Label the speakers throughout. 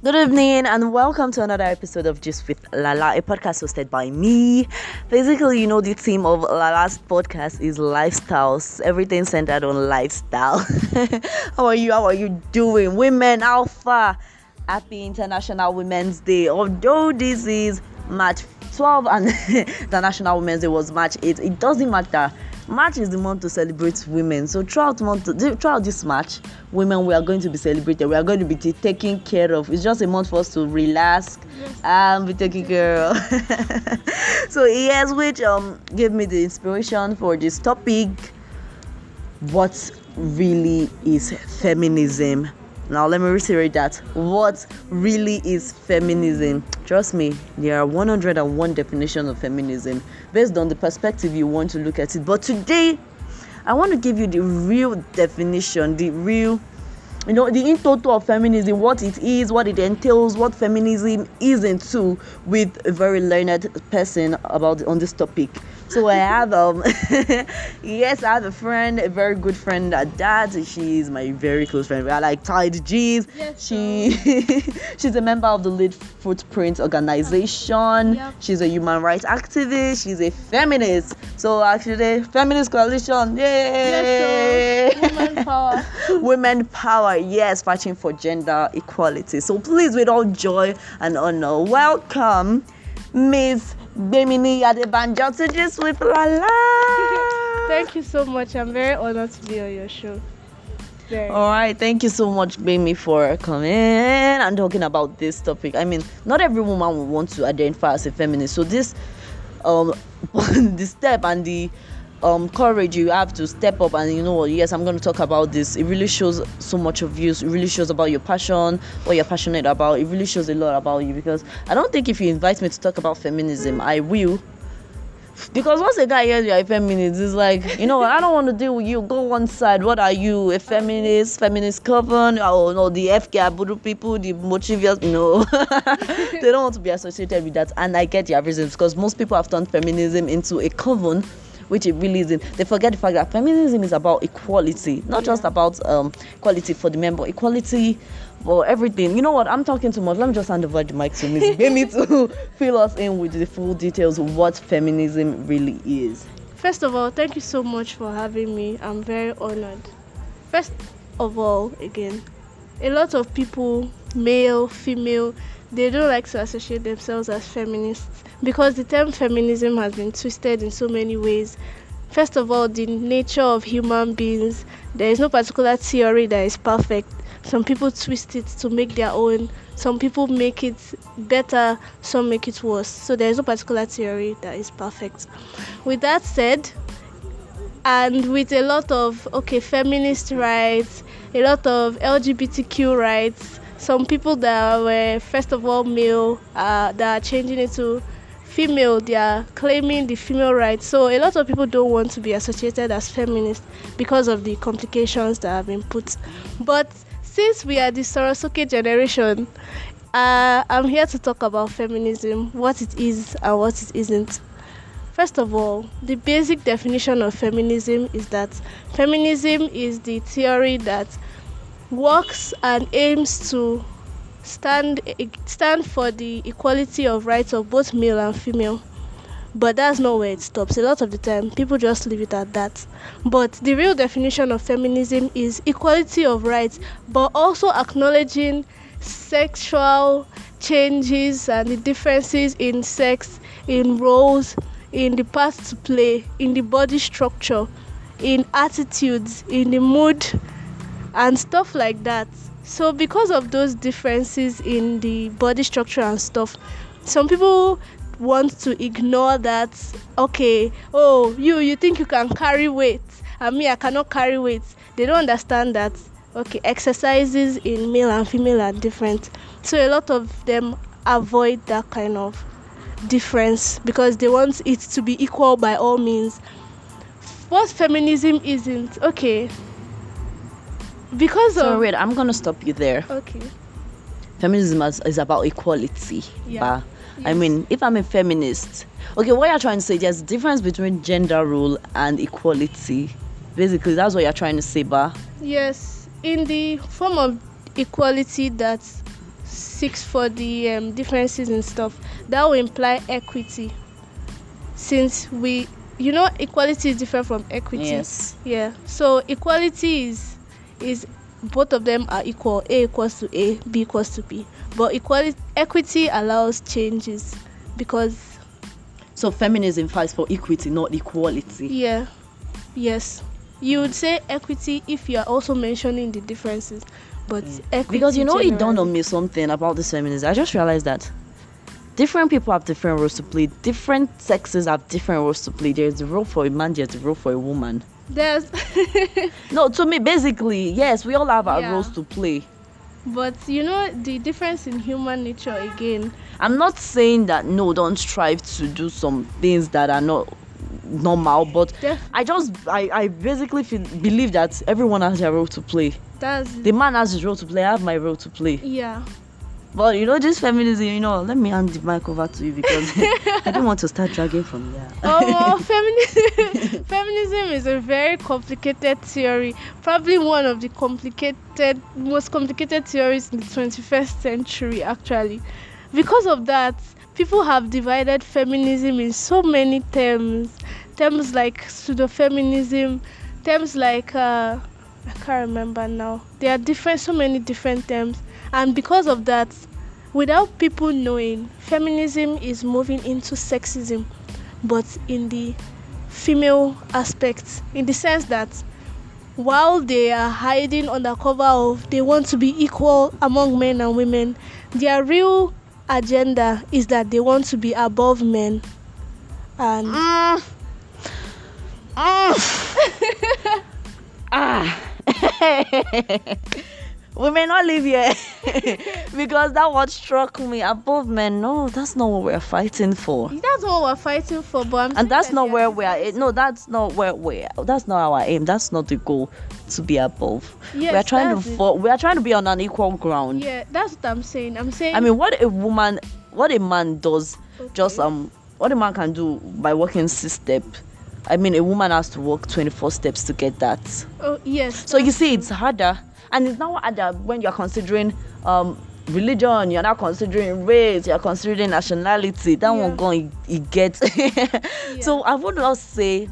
Speaker 1: Good evening and welcome to another episode of Just with Lala, a podcast hosted by me. Basically, you know, the theme of Lala's podcast is lifestyles, everything centered on lifestyle. How are you? How are you doing? Women Alpha, happy International Women's Day. Although this is March 12 and the National Women's Day was March 8, it doesn't matter March is the month to celebrate women. So throughout month, throughout this March, women we are going to be celebrated. We are going to be t- taken care of. It's just a month for us to relax yes. and be taken care of. so yes, which um gave me the inspiration for this topic. What really is feminism? Now, let me reiterate that. What really is feminism? Trust me, there are 101 definitions of feminism based on the perspective you want to look at it. But today, I want to give you the real definition, the real, you know, the in total of feminism, what it is, what it entails, what feminism is into, with a very learned person about on this topic. So I have um yes, I have a friend, a very good friend at that. She's my very close friend. We are like tied G's. Yes, she she's a member of the Lead Footprint organization. Yep. She's a human rights activist. She's a feminist. So actually, feminist coalition. Yay! Yes, women power. women power. Yes, fighting for gender equality. So please, with all joy and honor, welcome Miss Bemini Adebanjo to just with Lala.
Speaker 2: Thank you so much. I'm very honored to be on your show.
Speaker 1: Very. All right, thank you so much, Bemi, for coming and talking about this topic. I mean, not every woman will want to identify as a feminist, so this, um, the step and the um, courage you have to step up and you know what yes i'm going to talk about this it really shows so much of you it really shows about your passion what you're passionate about it really shows a lot about you because i don't think if you invite me to talk about feminism i will because once a guy hears you're a feminist, it's like, you know, what I don't want to deal with you. Go one side. What are you? A feminist? Feminist coven? Oh no, the FK Abudu people, the motivious. No, they don't want to be associated with that. And I get your reasons because most people have turned feminism into a coven which it really isn't. They forget the fact that feminism is about equality, not just about um, equality for the member, equality for everything. You know what? I'm talking too much. Let me just hand over the mic to Miss Bemi to fill us in with the full details of what feminism really is.
Speaker 2: First of all, thank you so much for having me. I'm very honored. First of all, again, a lot of people, male, female, they don't like to associate themselves as feminists because the term feminism has been twisted in so many ways. First of all, the nature of human beings, there is no particular theory that is perfect. Some people twist it to make their own, some people make it better, some make it worse. So there is no particular theory that is perfect. With that said, and with a lot of okay feminist rights, a lot of LGBTQ rights, some people that were first of all male uh, that are changing into female they are claiming the female rights. So a lot of people don't want to be associated as feminists because of the complications that have been put. But since we are the Soro Soke generation uh, i'm here to talk about feminism what it is and what it isn't. First of all, the basic definition of feminism is that feminism is the theory that works and aims to stand stand for the equality of rights of both male and female. But that's not where it stops. A lot of the time people just leave it at that. But the real definition of feminism is equality of rights but also acknowledging sexual changes and the differences in sex in roles in the parts to play in the body structure in attitudes in the mood and stuff like that. So because of those differences in the body structure and stuff, some people want to ignore that okay oh you you think you can carry weight and me i cannot carry weight. They don't understand that okay exercises in male and female are different. So a lot of them avoid that kind of difference because they want it to be equal by all means. What feminism isn't okay because
Speaker 1: so of wait i'm gonna stop you there
Speaker 2: okay
Speaker 1: feminism is, is about equality yeah. but yes. i mean if i'm a feminist okay what you're trying to say there's a difference between gender role and equality basically that's what you're trying to say ba
Speaker 2: yes in the form of equality that seeks for the um, differences and stuff, that will imply equity. Since we, you know, equality is different from equity.
Speaker 1: Yes.
Speaker 2: Yeah. So equality is is both of them are equal. A equals to A, B equals to B. But equality equity allows changes because
Speaker 1: So feminism fights for equity, not equality.
Speaker 2: yeah, yes. You would say equity if you are also mentioning the differences, but equity
Speaker 1: Because you know, it dawned on me something about this feminism. I just realized that different people have different roles to play. Different sexes have different roles to play. There's a role for a man. There's a role for a woman.
Speaker 2: There's,
Speaker 1: No, to me, basically, yes, we all have our
Speaker 2: Yeah.
Speaker 1: roles to play.
Speaker 2: but you know the difference in human nature again.
Speaker 1: I'm not saying that no, don't strive to do some things that are not normal, but
Speaker 2: Def-
Speaker 1: I just I, I basically feel, believe that everyone has their role to play.
Speaker 2: That's
Speaker 1: The man has his role to play. I have my role to play.
Speaker 2: yeah.
Speaker 1: But you know, this feminism, you know, let me hand the mic over to you because I don't want to start dragging from there.
Speaker 2: Oh, feminism, feminism is a very complicated theory. Probably one of the complicated, most complicated theories in the 21st century, actually. Because of that, people have divided feminism in so many terms. Terms like pseudo feminism, terms like, uh, I can't remember now. There are different, so many different terms. And because of that, without people knowing, feminism is moving into sexism but in the female aspect in the sense that while they are hiding under cover of they want to be equal among men and women their real agenda is that they want to be above men and
Speaker 1: Mm. Mm. ah. we may not live here because that what struck me above men. No, that's not what we're fighting for.
Speaker 2: that's what we're fighting for but I'm
Speaker 1: And that's
Speaker 2: that
Speaker 1: not where we are. No, that's not where we. are That's not our aim. That's not the goal to be above.
Speaker 2: Yes,
Speaker 1: we are trying to.
Speaker 2: it.
Speaker 1: Fall, we are trying to be on an equal ground.
Speaker 2: yeah that's what i'm saying i'm saying
Speaker 1: I mean, what a woman, what a man does, just um, what a man can do by working six steps I mean, a woman has to walk twenty four steps to get that.
Speaker 2: oh yes
Speaker 1: So you see, it's harder, and it's now harder when you're considering um religion. You're not considering race. You're considering nationality. That
Speaker 2: Yeah.
Speaker 1: one going it gets. So I would not say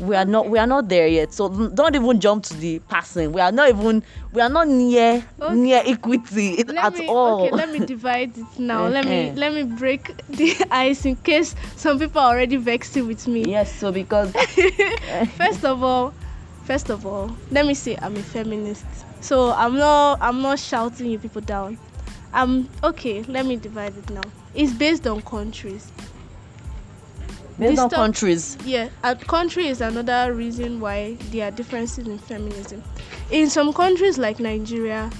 Speaker 1: we are not we are not there yet. So don't even jump to the passing. We are not even we are not near
Speaker 2: Okay.
Speaker 1: near equity
Speaker 2: let
Speaker 1: at
Speaker 2: me,
Speaker 1: all.
Speaker 2: Okay, let me divide it now. Let me
Speaker 1: Eh-heh.
Speaker 2: let me break the ice in case some people are already vexed with me.
Speaker 1: Yes, so because
Speaker 2: first of all, first of all, let me say I'm a feminist. So I'm not I'm not shouting you people down. I'm okay, let me divide it now. It's based on countries.
Speaker 1: based
Speaker 2: This
Speaker 1: on
Speaker 2: stuff-
Speaker 1: countries,
Speaker 2: Yeah, a country is another reason why there are differences in feminism. In some countries like Nigeria,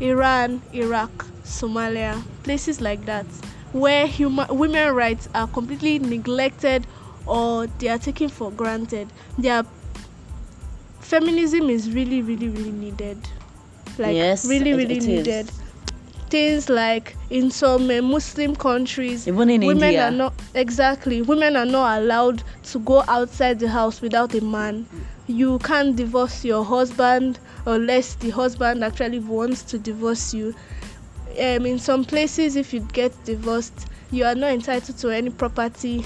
Speaker 2: Iran, Iraq, Somalia, places like that, where human women rights are completely neglected or they are taken for granted, their feminism is really, really, really needed. Like
Speaker 1: Yes,
Speaker 2: really, really
Speaker 1: it is.
Speaker 2: needed. Things like in some uh, Muslim countries,
Speaker 1: even in
Speaker 2: women
Speaker 1: India.
Speaker 2: are not exactly women are not allowed to go outside the house without a man you can't divorce your husband unless the husband actually wants to divorce you um, in some places if you get divorced you are not entitled to any property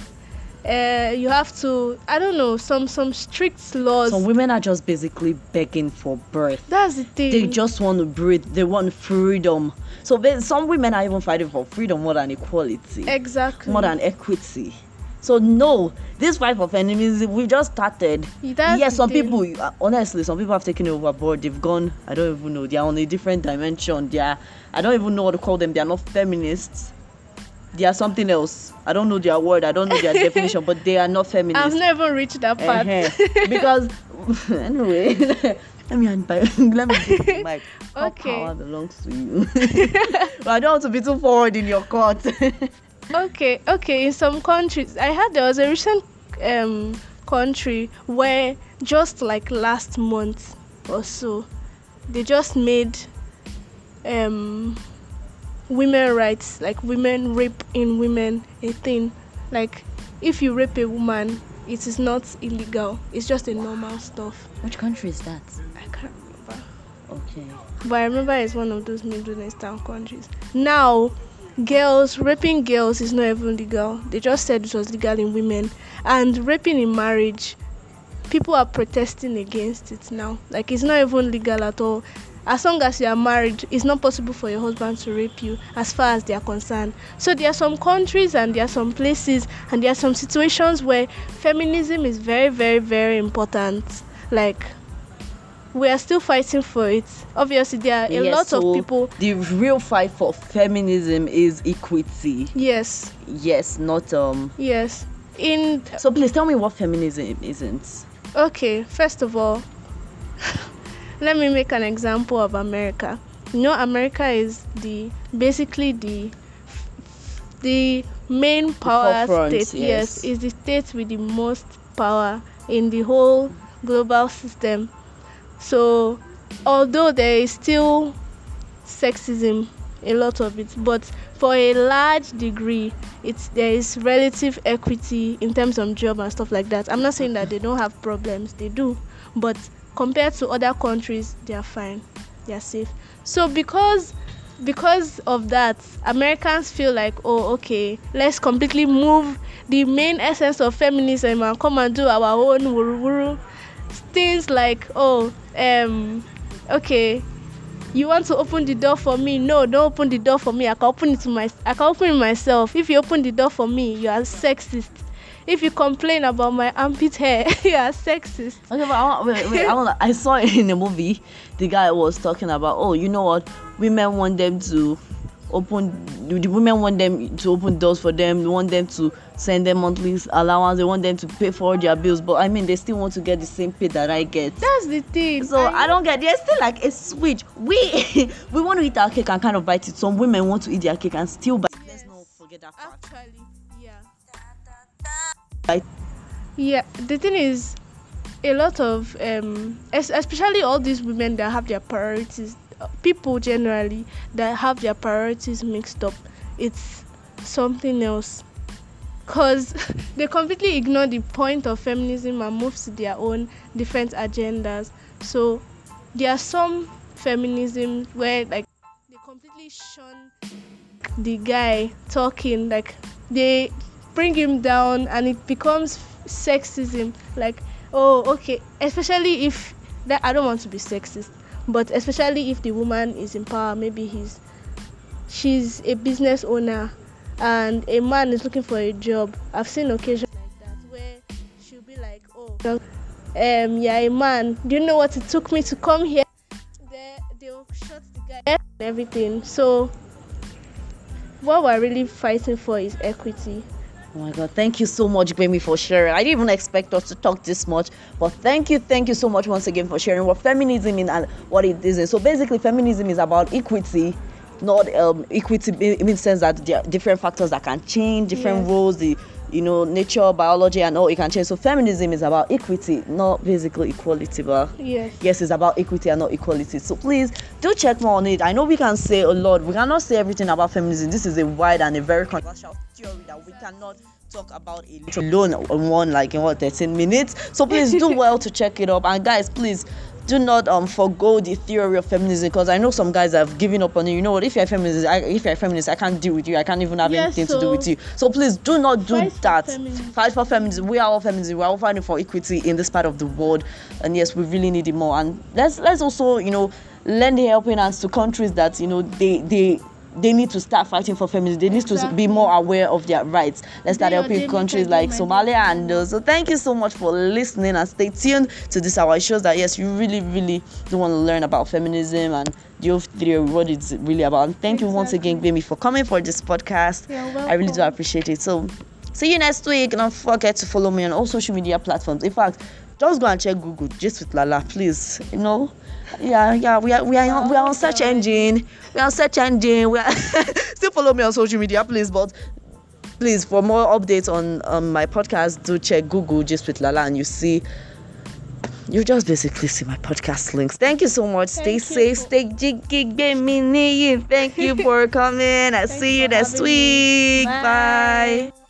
Speaker 2: uh, you have to i don't know some some strict laws
Speaker 1: Some women are just basically begging for birth.
Speaker 2: that's the thing
Speaker 1: They just want to breathe. They want freedom. So they, some women are even fighting for freedom more than equality,
Speaker 2: exactly
Speaker 1: more than equity. So no, this fight for feminism we just started.
Speaker 2: That's
Speaker 1: yes, some
Speaker 2: thing.
Speaker 1: people honestly, some people have taken it overboard. They've gone. I don't even know. They are on a different dimension. They are. I don't even know what to call them. They are not feminists. They are something else. I don't know their word. I don't know their definition. But they are not feminists.
Speaker 2: i've never reached that part
Speaker 1: Uh-huh. because anyway let me by, let me the mic All
Speaker 2: Okay.
Speaker 1: power belongs to you but i don't want to be too forward in your court
Speaker 2: okay okay in some countries i heard there was a recent um country where just like last month or so they just made um women rights like women rape in women a thing like if you rape a woman it is not illegal it's just a normal stuff
Speaker 1: which country is that
Speaker 2: i can't remember
Speaker 1: Okay.
Speaker 2: But I remember it's one of those Middle Eastern countries. Now, girls raping girls is not even legal. They just said it was legal in women, and raping in marriage, people are protesting against it now. Like it's not even legal at all. As long as you are married, it's not possible for your husband to rape you, as far as they are concerned. So there are some countries and there are some places and there are some situations where feminism is very, very, very important. Like we are still fighting for it. Obviously, there are a
Speaker 1: Yes,
Speaker 2: lot
Speaker 1: so
Speaker 2: of people.
Speaker 1: The real fight for feminism is equity.
Speaker 2: Yes,
Speaker 1: Yes, not um.
Speaker 2: yes. In
Speaker 1: So please tell me what feminism isn't.
Speaker 2: okay, first of all, let me make an example of America. You know, America is the basically the the main power state.
Speaker 1: yes.
Speaker 2: Yes, is the state with the most power in the whole global system. So, although there is still sexism, a lot of it, but for a large degree, it's there is relative equity in terms of job and stuff like that. I'm not saying that they don't have problems, they do, but compared to other countries, they are fine, they are safe. So because because of that, Americans feel like, oh, okay, let's completely move the main essence of feminism and come and do our own wuru things like, oh, um, okay, you want to open the door for me? No, don't open the door for me. I can open it to my, I can open it myself. If you open the door for me, you are sexist. If you complain about my armpit hair, you are sexist.
Speaker 1: Okay, but I want, wait, wait, I, want, I saw it in the movie. The guy was talking about, oh, you know what? Women want them to open. The women want them to open doors for them. They want them to send them monthly allowance. They want them to pay for all their bills. But I mean, they still want to get the same pay that I get.
Speaker 2: That's the thing.
Speaker 1: So I don't get. There's still like a switch. We we want to eat our cake and kind of bite it. Some women want to eat their cake and still bite. Let's not forget that fact.
Speaker 2: Actually. Yeah, the thing is, a lot of um, especially all these women that have their priorities, uh, people generally that have their priorities mixed up, it's something else. Cause they completely ignore the point of feminism and move to their own different agendas. So there are some feminism where like they completely shun the guy talking like they bring him down and it becomes sexism. Like oh okay especially if that i don't want to be sexist but especially if the woman is in power maybe he's she's a business owner and a man is looking for a job. I've seen occasions like that where she'll be like oh um yeah a man. Do you know what it took me to come here? They, they'll shut the guy and everything. So what we're really fighting for is equity
Speaker 1: Oh my god, thank you so much, Gbemi, for sharing. I didn't even expect us to talk this much, but thank you, thank you so much once again for sharing what feminism is and what it isn't. So basically, feminism is about equity, not um, equity in in the sense that there are different factors that can change, different
Speaker 2: Yes.
Speaker 1: roles, the you know nature, biology, and all it can change. So feminism is about equity, not basically equality, but
Speaker 2: yes
Speaker 1: yes, it's about equity and not equality. So please do check more on it. I know we can say a lot. We cannot say everything about feminism. This is a wide and a very controversial theory that we cannot talk about it alone on one like in what 13 minutes. So please do well to check it up. And guys, please do not um forgo the theory of feminism because I know some guys have given up on it. You know what? If you're a feminist, I, if you're a feminist, I can't deal with you. I can't even have
Speaker 2: Yes,
Speaker 1: anything to do with you. So please do not do
Speaker 2: Fight
Speaker 1: that.
Speaker 2: feminism.
Speaker 1: Fight for feminism. We are all feminism. We are all fighting for equity in this part of the world. And yes, we really need it more. And let's let's also, you know, lend a helping hands to countries that, you know, they they they need to start fighting for feminism. They need to be more aware of their rights. Let's start helping countries like Somalia and those. So thank you so much for listening and stay tuned to this hour. It shows that yes, you really, really do want to learn about feminism and the whole theory, what it's really about. And thank you once again, Baby, for coming for this podcast. I really do appreciate it. So see you next week. Don't forget to follow me on all social media platforms. In fact, just go and check Google just with Lala, please. You know, yeah, yeah, we are we are on, we are on search engine. We are on search engine. We are still follow me on social media, please. But please, for more updates on um, my podcast, do check Google just with Lala, and you see. You just basically see my podcast links. Thank you so much. Stay
Speaker 2: you
Speaker 1: safe. Stay jiggy, me Thank you for coming. I see you next
Speaker 2: me.
Speaker 1: week. Bye.
Speaker 2: Bye.